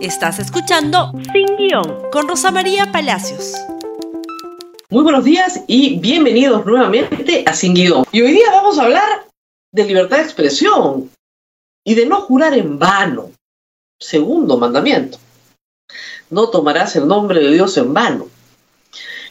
Estás escuchando Sin Guión con Rosa María Palacios. Muy buenos días y bienvenidos nuevamente a Sin Guión. Y hoy día vamos a hablar de libertad de expresión y de no jurar en vano. Segundo mandamiento. No tomarás el nombre de Dios en vano.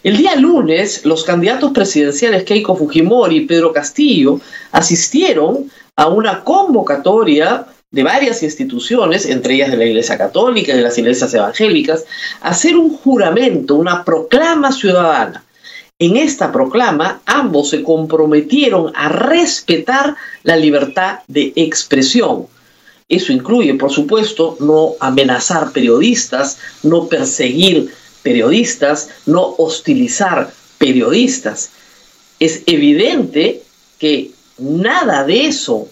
El día lunes, los candidatos presidenciales Keiko Fujimori y Pedro Castillo asistieron a una convocatoria de varias instituciones, entre ellas de la Iglesia Católica y de las iglesias evangélicas, hacer un juramento, una proclama ciudadana. En esta proclama, ambos se comprometieron a respetar la libertad de expresión. Eso incluye, por supuesto, no amenazar periodistas, no perseguir periodistas, no hostilizar periodistas. Es evidente que nada de eso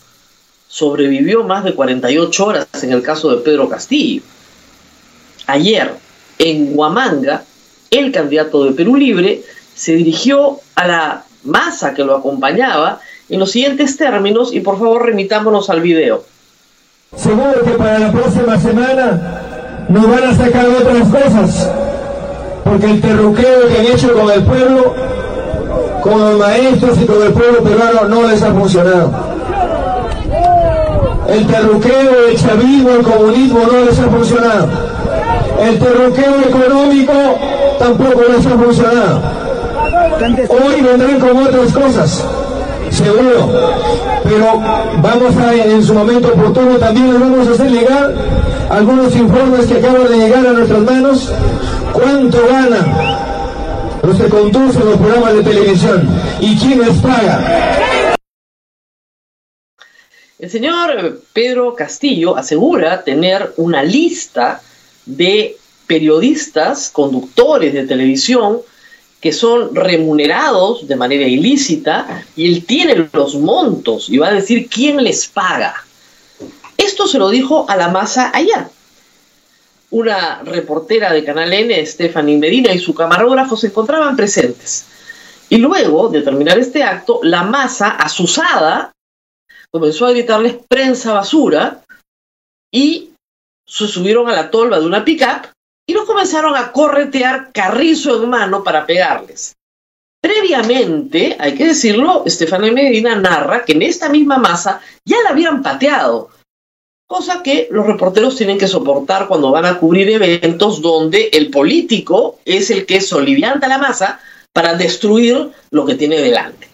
sobrevivió más de 48 horas en el caso de Pedro Castillo. Ayer, en Huamanga, el candidato de Perú Libre se dirigió a la masa que lo acompañaba en los siguientes términos y por favor remitámonos al video. Seguro que para la próxima semana nos van a sacar otras cosas, porque el terruqueo que han hecho con el pueblo, con los maestros y con el pueblo peruano no les ha funcionado el terruqueo, el chavismo, el comunismo no les ha funcionado. El terruqueo económico tampoco les ha funcionado. Hoy vendrán con otras cosas, seguro. Pero vamos a, en su momento oportuno, también les vamos a hacer llegar algunos informes que acaban de llegar a nuestras manos. ¿Cuánto ganan los que conducen los programas de televisión? ¿Y quién les paga? El señor Pedro Castillo asegura tener una lista de periodistas, conductores de televisión, que son remunerados de manera ilícita y él tiene los montos y va a decir quién les paga. Esto se lo dijo a la masa ayer. Una reportera de Canal N, Stephanie Medina, y su camarógrafo se encontraban presentes. Y luego de terminar este acto, la masa, asusada, comenzó a gritarles prensa basura y se subieron a la tolva de una pickup y los comenzaron a corretear carrizo en mano para pegarles. Previamente, hay que decirlo, Estefania Medina narra que en esta misma masa ya la habían pateado, cosa que los reporteros tienen que soportar cuando van a cubrir eventos donde el político es el que solivianta la masa para destruir lo que tiene delante.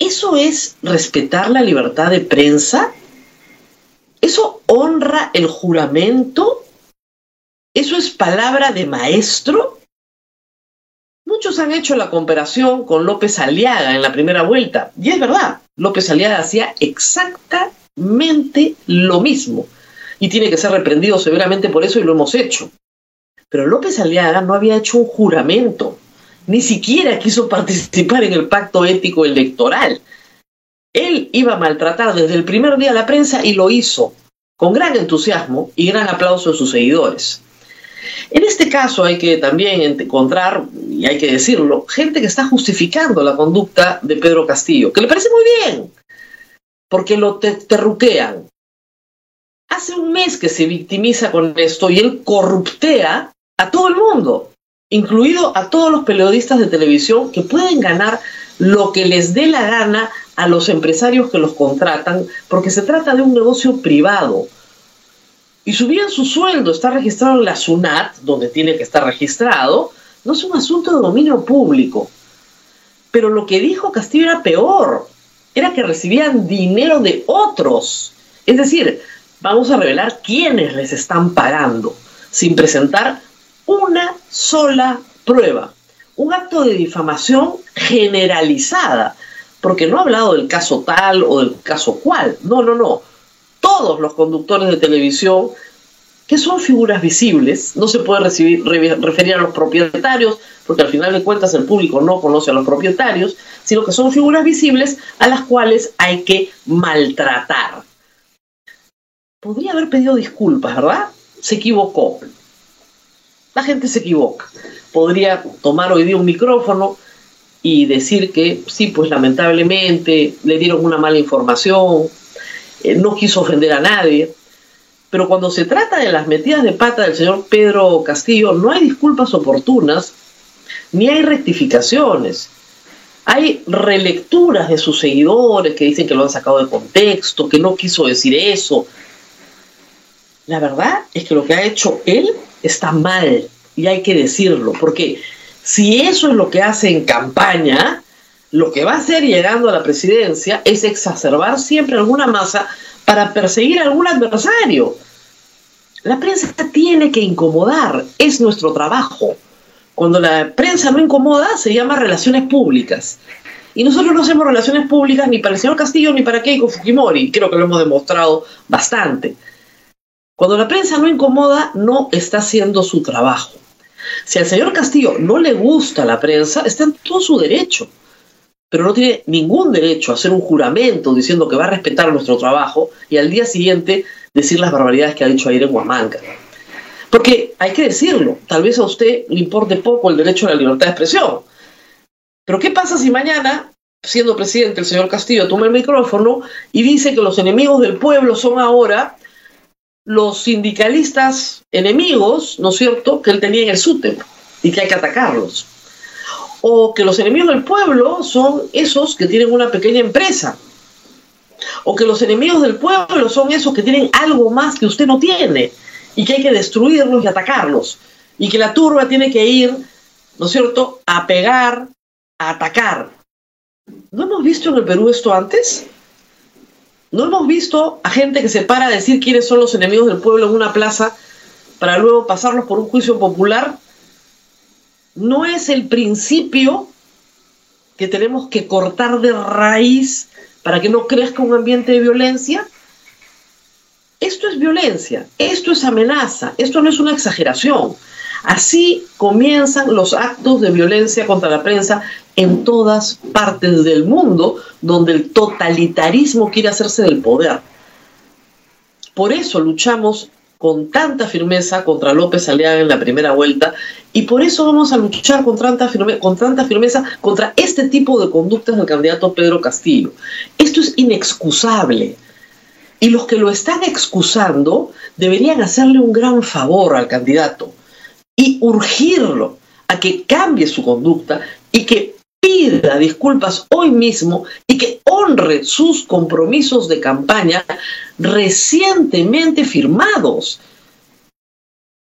¿Eso es respetar la libertad de prensa? ¿Eso honra el juramento? ¿Eso es palabra de maestro? Muchos han hecho la comparación con López Aliaga en la primera vuelta. Y es verdad, López Aliaga hacía exactamente lo mismo. Y tiene que ser reprendido severamente por eso y lo hemos hecho. Pero López Aliaga no había hecho un juramento ni siquiera quiso participar en el pacto ético electoral. Él iba a maltratar desde el primer día a la prensa y lo hizo con gran entusiasmo y gran aplauso de sus seguidores. En este caso hay que también encontrar, y hay que decirlo, gente que está justificando la conducta de Pedro Castillo, que le parece muy bien, porque lo terruquean. Hace un mes que se victimiza con esto y él corruptea a todo el mundo incluido a todos los periodistas de televisión que pueden ganar lo que les dé la gana a los empresarios que los contratan, porque se trata de un negocio privado. Y subían su sueldo está registrado en la SUNAT, donde tiene que estar registrado, no es un asunto de dominio público. Pero lo que dijo Castillo era peor, era que recibían dinero de otros. Es decir, vamos a revelar quiénes les están pagando, sin presentar una sola prueba, un acto de difamación generalizada, porque no ha hablado del caso tal o del caso cual, no, no, no. Todos los conductores de televisión que son figuras visibles, no se puede referir a los propietarios, porque al final de cuentas el público no conoce a los propietarios, sino que son figuras visibles a las cuales hay que maltratar. Podría haber pedido disculpas, ¿verdad? Se equivocó. La gente se equivoca. Podría tomar hoy día un micrófono y decir que sí, pues lamentablemente le dieron una mala información, eh, no quiso ofender a nadie, Pero cuando se trata de las metidas de pata del señor Pedro Castillo, no hay disculpas oportunas ni hay rectificaciones. Hay relecturas de sus seguidores que dicen que lo han sacado de contexto, que no quiso decir eso. La verdad es que lo que ha hecho él está mal y hay que decirlo, porque si eso es lo que hace en campaña, lo que va a hacer llegando a la presidencia es exacerbar siempre alguna masa para perseguir a algún adversario. La prensa tiene que incomodar, es nuestro trabajo. Cuando la prensa no incomoda, se llama relaciones públicas. Y nosotros no hacemos relaciones públicas ni para el señor Castillo ni para Keiko Fujimori. Creo que lo hemos demostrado bastante. Cuando la prensa no incomoda, no está haciendo su trabajo. Si al señor Castillo no le gusta la prensa, está en todo su derecho. Pero no tiene ningún derecho a hacer un juramento diciendo que va a respetar nuestro trabajo y al día siguiente decir las barbaridades que ha dicho ayer en Huamanca. Porque hay que decirlo, tal vez a usted le importe poco el derecho a la libertad de expresión. Pero ¿qué pasa si mañana, siendo presidente, el señor Castillo toma el micrófono y dice que los enemigos del pueblo son ahora los sindicalistas enemigos, ¿no es cierto?, que él tenía en el SUTEP y que hay que atacarlos. O que los enemigos del pueblo son esos que tienen una pequeña empresa. O que los enemigos del pueblo son esos que tienen algo más que usted no tiene y que hay que destruirlos y atacarlos. Y que la turba tiene que ir, ¿no es cierto?, a pegar, a atacar. ¿No hemos visto en el Perú esto antes? ¿No hemos visto a gente que se para a decir quiénes son los enemigos del pueblo en una plaza para luego pasarlos por un juicio popular? ¿No es el principio que tenemos que cortar de raíz para que no crezca un ambiente de violencia? Esto es violencia, esto es amenaza, esto no es una exageración. Así comienzan los actos de violencia contra la prensa en todas partes del mundo donde el totalitarismo quiere hacerse del poder. Por eso luchamos con tanta firmeza contra López Aliaga en la primera vuelta y por eso vamos a luchar con tanta, con tanta firmeza contra este tipo de conductas del candidato Pedro Castillo. Esto es inexcusable. Y los que lo están excusando deberían hacerle un gran favor al candidato y urgirlo a que cambie su conducta y que disculpas hoy mismo y que honre sus compromisos de campaña recientemente firmados.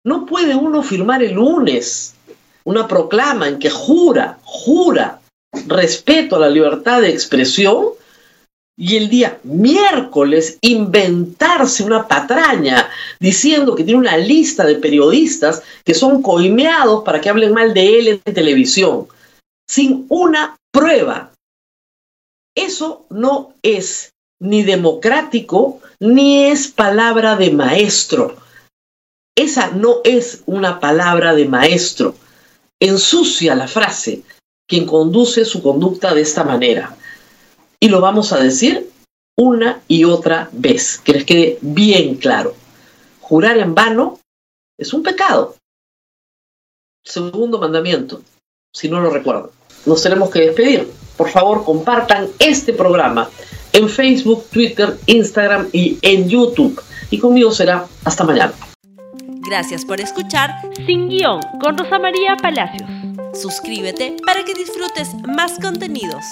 No puede uno firmar el lunes una proclama en que jura, jura respeto a la libertad de expresión y el día miércoles inventarse una patraña diciendo que tiene una lista de periodistas que son coimeados para que hablen mal de él en televisión, sin una prueba. Eso no es ni democrático ni es palabra de maestro. Esa no es una palabra de maestro. Ensucia la frase quien conduce su conducta de esta manera y lo vamos a decir una y otra vez, que les quede bien claro. Jurar en vano es un pecado. Segundo mandamiento, si no lo recuerdo. Nos tenemos que despedir. Por favor, compartan este programa en Facebook, Twitter, Instagram y en YouTube. Y conmigo será hasta mañana. Gracias por escuchar Sin Guión con Rosa María Palacios. Suscríbete para que disfrutes más contenidos.